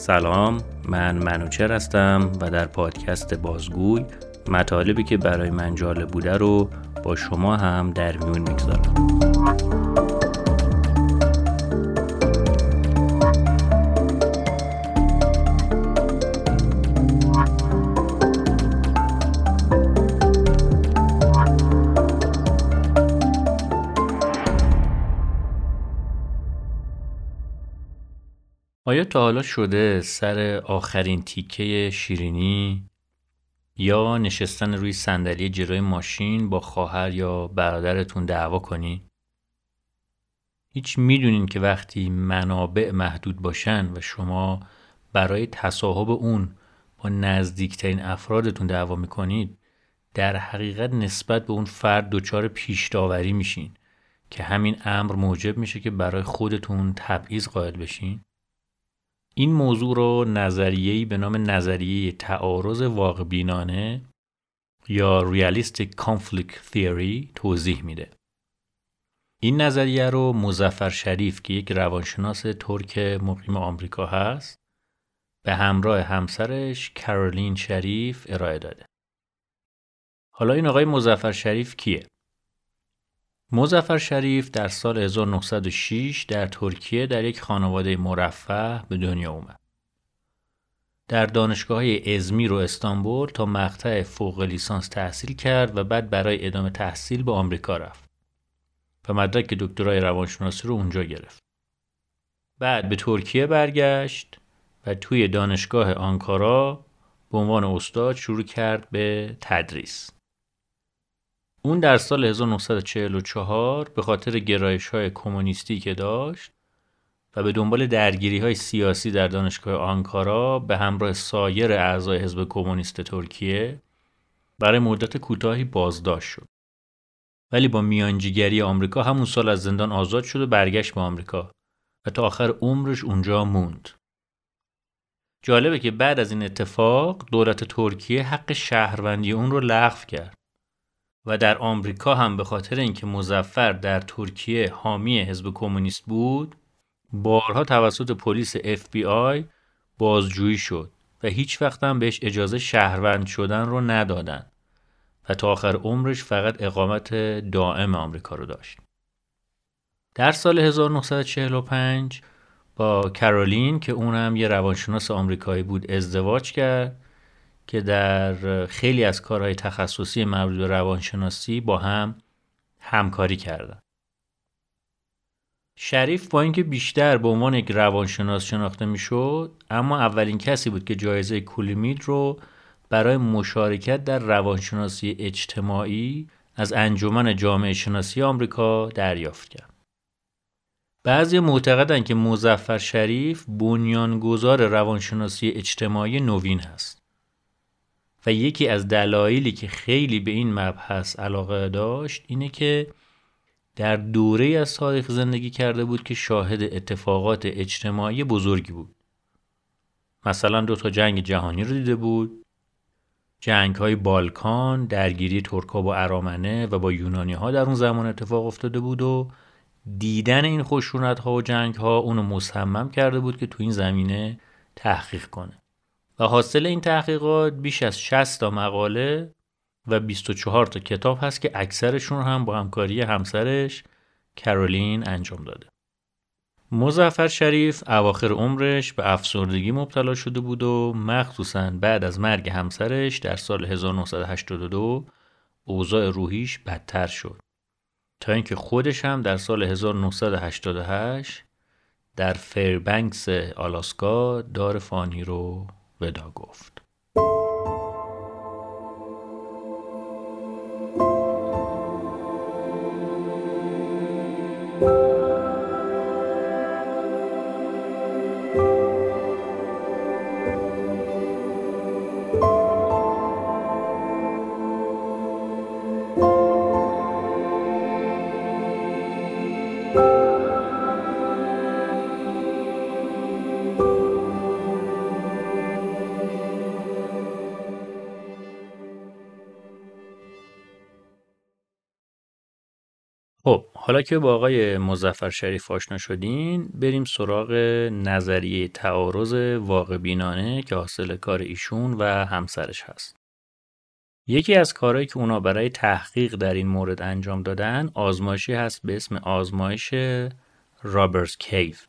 سلام من منوچر هستم و در پادکست بازگوی مطالبی که برای من جالب بوده رو با شما هم در میون می‌گذارم. آیا تا حالا شده سر آخرین تیکه شیرینی یا نشستن روی صندلی جلوی ماشین با خواهر یا برادرتون دعوا کنی؟ هیچ می‌دونین که وقتی منابع محدود باشن و شما برای تصاحب اون با نزدیکترین افرادتون دعوا می‌کنید در حقیقت نسبت به اون فرد دچار پیش داوری میشین که همین امر موجب میشه که برای خودتون تبعیض قائل بشین این موضوع رو نظریه‌ای به نام نظریه تعارض واقع بینانه یا Realistic Conflict Theory توضیح میده. این نظریه رو مزفر شریف که یک روانشناس ترک مقیم آمریکا هست به همراه همسرش کرولین شریف ارائه داده. حالا این آقای مزفر شریف کیه؟ مزفر شریف در سال 1906 در ترکیه در یک خانواده مرفه به دنیا اومد. در دانشگاه ازمیر و استانبول تا مقطع فوق لیسانس تحصیل کرد و بعد برای ادامه تحصیل به آمریکا رفت و مدرک دکترای روانشناسی رو اونجا گرفت. بعد به ترکیه برگشت و توی دانشگاه آنکارا به عنوان استاد شروع کرد به تدریس. اون در سال 1944 به خاطر گرایش های کمونیستی که داشت و به دنبال درگیری های سیاسی در دانشگاه آنکارا به همراه سایر اعضای حزب کمونیست ترکیه برای مدت کوتاهی بازداشت شد. ولی با میانجیگری آمریکا همون سال از زندان آزاد شد و برگشت به آمریکا و تا آخر عمرش اونجا موند. جالبه که بعد از این اتفاق دولت ترکیه حق شهروندی اون رو لغو کرد. و در آمریکا هم به خاطر اینکه مزفر در ترکیه حامی حزب کمونیست بود بارها توسط پلیس FBI بازجویی شد و هیچ وقت هم بهش اجازه شهروند شدن رو ندادن و تا آخر عمرش فقط اقامت دائم آمریکا رو داشت. در سال 1945 با کرولین که اونم یه روانشناس آمریکایی بود ازدواج کرد که در خیلی از کارهای تخصصی مربوط به روانشناسی با هم همکاری کردند. شریف با اینکه بیشتر به عنوان یک روانشناس شناخته می‌شد اما اولین کسی بود که جایزه کولیمید رو برای مشارکت در روانشناسی اجتماعی از انجمن جامعه شناسی آمریکا دریافت کرد. بعضی معتقدند که مزفر شریف بنیانگذار روانشناسی اجتماعی نوین هست. و یکی از دلایلی که خیلی به این مبحث علاقه داشت اینه که در دوره از تاریخ زندگی کرده بود که شاهد اتفاقات اجتماعی بزرگی بود. مثلا دو تا جنگ جهانی رو دیده بود، جنگ های بالکان، درگیری ترکا با ارامنه و با یونانی ها در اون زمان اتفاق افتاده بود و دیدن این خشونت ها و جنگ ها اونو مصمم کرده بود که تو این زمینه تحقیق کنه. و حاصل این تحقیقات بیش از 60 تا مقاله و 24 تا کتاب هست که اکثرشون هم با همکاری همسرش کرولین انجام داده. مزفر شریف اواخر عمرش به افسردگی مبتلا شده بود و مخصوصا بعد از مرگ همسرش در سال 1982 اوضاع روحیش بدتر شد تا اینکه خودش هم در سال 1988 در فیربنکس آلاسکا دار فانی رو ودا گفت. حالا که با آقای مزفر شریف آشنا شدین بریم سراغ نظریه تعارض واقع بینانه که حاصل کار ایشون و همسرش هست. یکی از کارهایی که اونا برای تحقیق در این مورد انجام دادن آزمایشی هست به اسم آزمایش رابرز کیف.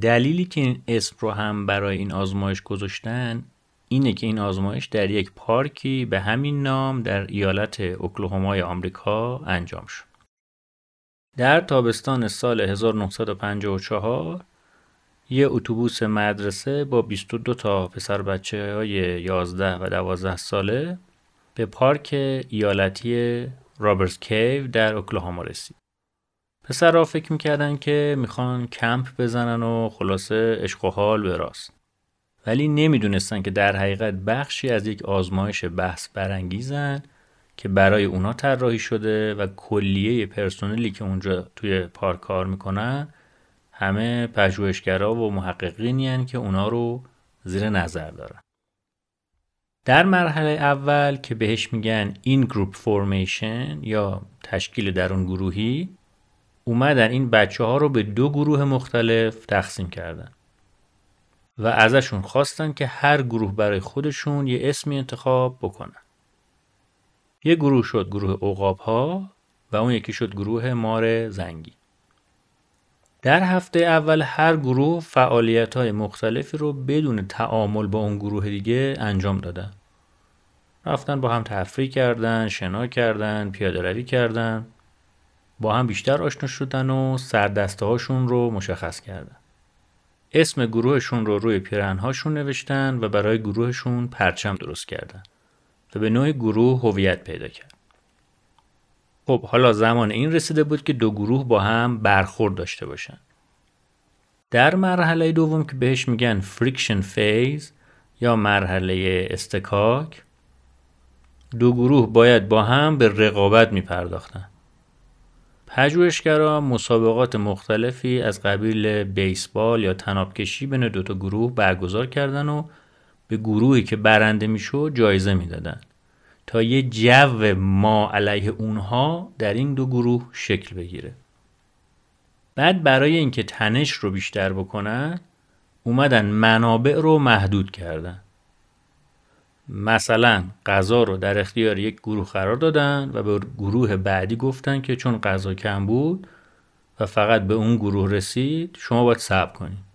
دلیلی که این اسم رو هم برای این آزمایش گذاشتن اینه که این آزمایش در یک پارکی به همین نام در ایالت اوکلاهومای آمریکا انجام شد. در تابستان سال 1954 یه اتوبوس مدرسه با 22 تا پسر بچه های 11 و 12 ساله به پارک ایالتی رابرز کیو در اوکلاهاما رسید. پسرها فکر می‌کردن که می‌خوان کمپ بزنن و خلاصه عشق و حال به راست. ولی نمی‌دونستن که در حقیقت بخشی از یک آزمایش بحث برانگیزن که برای اونا طراحی شده و کلیه پرسنلی که اونجا توی پارک کار می‌کنن همه پژوهشگرا و محققینی که اونا رو زیر نظر دارن. در مرحله اول که بهش میگن این گروپ فورمیشن یا تشکیل درون گروهی اومدن این بچه ها رو به دو گروه مختلف تقسیم کردن و ازشون خواستن که هر گروه برای خودشون یه اسمی انتخاب بکنن. یه گروه شد گروه اقاب ها و اون یکی شد گروه مار زنگی در هفته اول هر گروه فعالیت های مختلفی رو بدون تعامل با اون گروه دیگه انجام دادن. رفتن با هم تفریح کردن، شنا کردن، پیاده روی کردن. با هم بیشتر آشنا شدن و سردسته هاشون رو مشخص کردن. اسم گروهشون رو روی پیرنهاشون نوشتن و برای گروهشون پرچم درست کردن و به نوع گروه هویت پیدا کرد. خب حالا زمان این رسیده بود که دو گروه با هم برخورد داشته باشن. در مرحله دوم که بهش میگن friction phase یا مرحله اصطکاک دو گروه باید با هم به رقابت میپرداختن. پژوهشگرا مسابقات مختلفی از قبیل بیسبال یا طناب‌کشی بین دوتا گروه برگزار کردن و به گروهی که برنده می‌شد جایزه می‌دادن. تا یه جو ما علیه اونها در این دو گروه شکل بگیره. بعد برای اینکه تنش رو بیشتر بکنن اومدن منابع رو محدود کردن. مثلا غذا رو در اختیار یک گروه قرار دادن و به گروه بعدی گفتن که چون غذا کم بود و فقط به اون گروه رسید شما باید صبر کنید.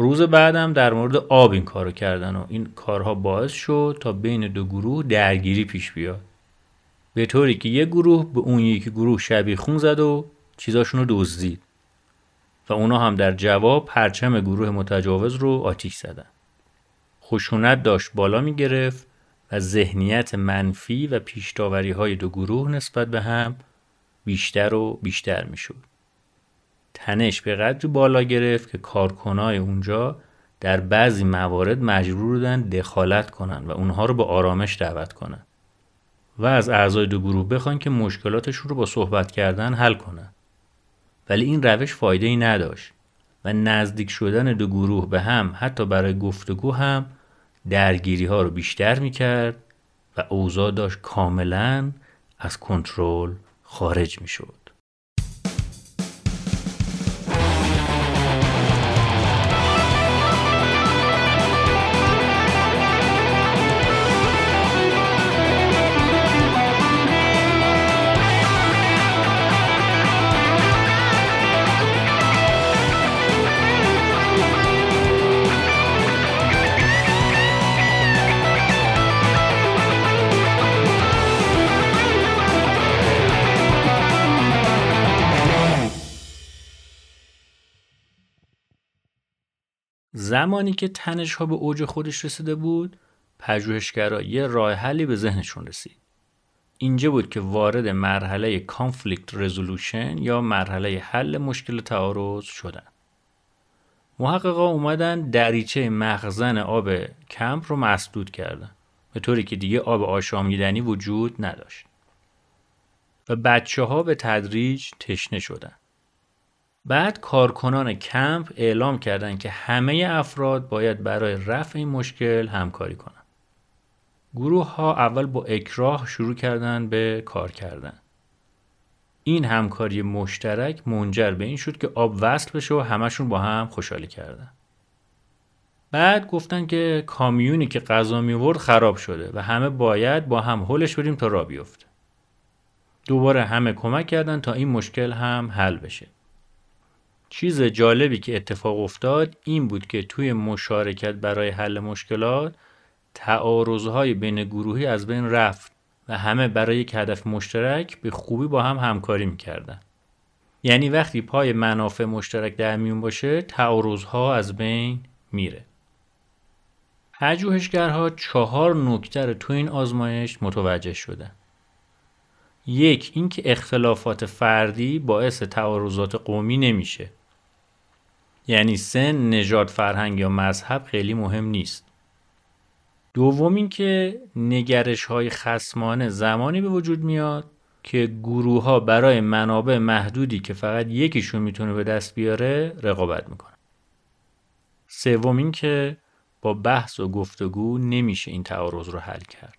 روز بعدم در مورد آب این کارو کردن و این کارها باعث شد تا بین دو گروه درگیری پیش بیاد. به طوری که یک گروه به اون یکی گروه شبیه خون زد و چیزاشون رو دزدید. و اونا هم در جواب پرچم گروه متجاوز رو آتیش زدن. خشونت داشت بالا می گرفت و ذهنیت منفی و پیشتاوری های دو گروه نسبت به هم بیشتر و بیشتر می شد. تنش به قدری بالا گرفت که کارکنای اونجا در بعضی موارد مجبور بودن دخالت کنن و اونها رو به آرامش دعوت کنن و از اعضای دو گروه بخوان که مشکلاتشون رو با صحبت کردن حل کنن ولی این روش فایده ای نداشت و نزدیک شدن دو گروه به هم حتی برای گفتگو هم درگیری ها رو بیشتر می‌کرد و اوضاع داشت کاملا از کنترل خارج می‌شد. زمانی که تنش ها به اوج خودش رسیده بود پژوهشگرا یه راه حلی به ذهنشون رسید. اینجا بود که وارد مرحله کانفلیکت رزولوشن یا مرحله حل مشکل تعارض شدن. محققا اومدن دریچه مخزن آب کمپ رو مسدود کردن به طوری که دیگه آب آشامیدنی وجود نداشت. و بچه ها به تدریج تشنه شدن. بعد کارکنان کمپ اعلام کردند که همه افراد باید برای رفع این مشکل همکاری کنند. گروه ها اول با اکراه شروع کردن به کار کردن. این همکاری مشترک منجر به این شد که آب وصل بشه و همشون با هم خوشحالی کردن بعد گفتن که کامیونی که غذا میورد خراب شده و همه باید با هم هلش بریم تا را بیفته دوباره همه کمک کردن تا این مشکل هم حل بشه چیز جالبی که اتفاق افتاد این بود که توی مشارکت برای حل مشکلات تعارضهای بین گروهی از بین رفت و همه برای یک هدف مشترک به خوبی با هم همکاری می‌کردن. یعنی وقتی پای منافع مشترک در میون باشه تعارضها از بین میره. پژوهشگرها چهار نکته تو این آزمایش متوجه شدن. یک اینکه اختلافات فردی باعث تعارضات قومی نمیشه. یعنی سن، نژاد، فرهنگ یا مذهب خیلی مهم نیست. دوم اینکه نگرش های خسمانه زمانی به وجود میاد که گروه ها برای منابع محدودی که فقط یکیشون می‌تونه به دست بیاره رقابت می‌کنن. سوم اینکه با بحث و گفتگو نمیشه این تعارض رو حل کرد.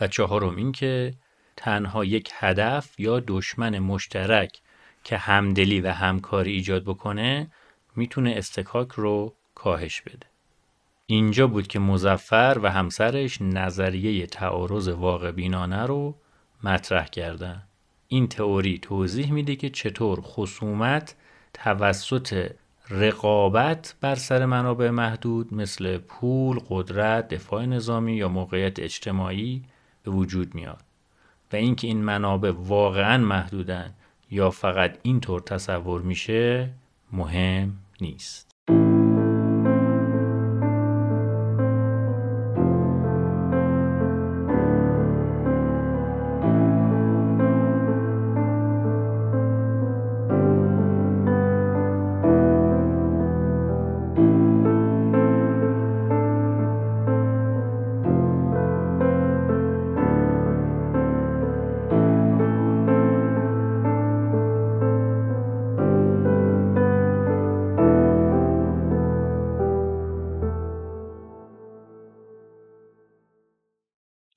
و چهارم اینکه تنها یک هدف یا دشمن مشترک که همدلی و همکاری ایجاد بکنه می‌تونه استکاک رو کاهش بده. اینجا بود که مزفر و همسرش نظریه تعارض واقع بینانه رو مطرح کردن. این تئوری توضیح میده که چطور خصومت توسط رقابت بر سر منابع محدود مثل پول، قدرت، دفاع نظامی یا موقعیت اجتماعی به وجود میاد و اینکه این منابع واقعا محدودن یا فقط اینطور تصور میشه مهم نیست.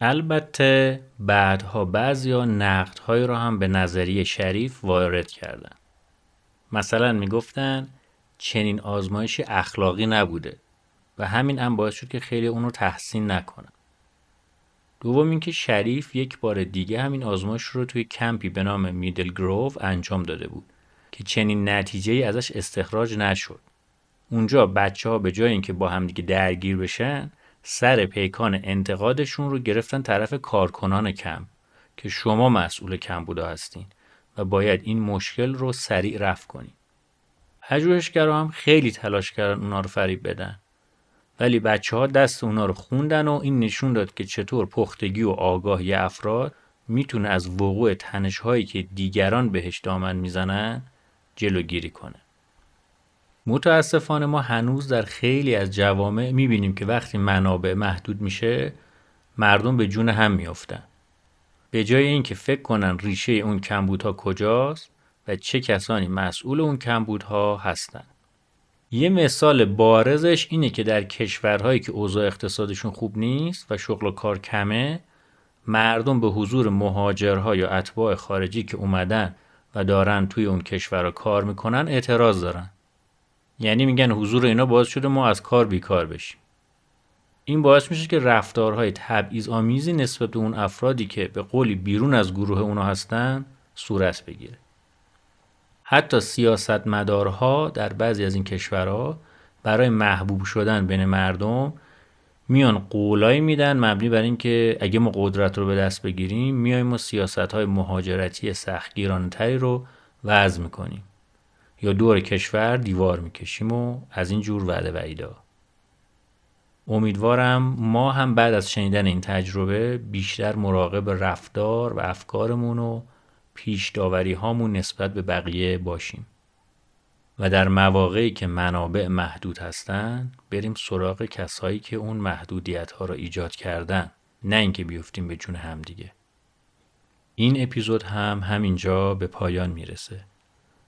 البته بعدها بعضیا نقدهایی را هم به نظریه شریف وارد کردند. مثلا می‌گفتن چنین آزمایشی اخلاقی نبوده و همین هم باعث شد که خیلی اون رو تحسین نکنن. دوم اینکه شریف یک بار دیگه همین آزمایش رو توی کمپی به نام میدل گروو انجام داده بود که چنین نتیجه ازش استخراج نشد. اونجا بچه ها به جای اینکه با همدیگه درگیر بشن سر پیکان انتقادشون رو گرفتن طرف کارکنان کم که شما مسئول کم بوده هستین و باید این مشکل رو سریع رفت کنید. پژوهشگرا هم خیلی تلاش کردن اونا رو فریب بدن. ولی بچه ها دست اونا رو خوندن و این نشون داد که چطور پختگی و آگاهی افراد می‌تونه از وقوع تنش هایی که دیگران بهش دامن می‌زنن جلوگیری کنه. متاسفانه ما هنوز در خیلی از جوامع می‌بینیم که وقتی منابع محدود میشه مردم به جون هم میافتن. به جای اینکه فکر کنن ریشه اون کمبودها کجاست و چه کسانی مسئول اون کمبودها هستند. یه مثال بارزش اینه که در کشورهایی که اوضاع اقتصادشون خوب نیست و شغل و کار کمه مردم به حضور مهاجرها یا اتباع خارجی که اومدن و دارن توی اون کشور کار می‌کنن اعتراض دارن. یعنی میگن حضور اینا باعث شده ما از کار بیکار بشیم. این باعث میشه که رفتارهای تبعیض آمیزی نسبت به اون افرادی که به قولی بیرون از گروه اونا هستن صورت بگیره. حتی سیاستمدارها در بعضی از این کشورها برای محبوب شدن بین مردم میان قولایی میدن مبنی بر اینکه اگه ما قدرت رو به دست بگیریم میایم و سیاست های مهاجرتی سختگیرانه تری رو وضع می‌کنیم. یا دور کشور دیوار می‌کشیم و از این جور وعده وعیدا. امیدوارم ما هم بعد از شنیدن این تجربه بیشتر مراقب رفتار و افکارمون و پیش داوری هامون نسبت به بقیه باشیم و در مواقعی که منابع محدود هستند بریم سراغ کسایی که اون محدودیت ها را ایجاد کردن نه اینکه بیفتیم به جون همدیگه این اپیزود هم همینجا به پایان می‌رسه.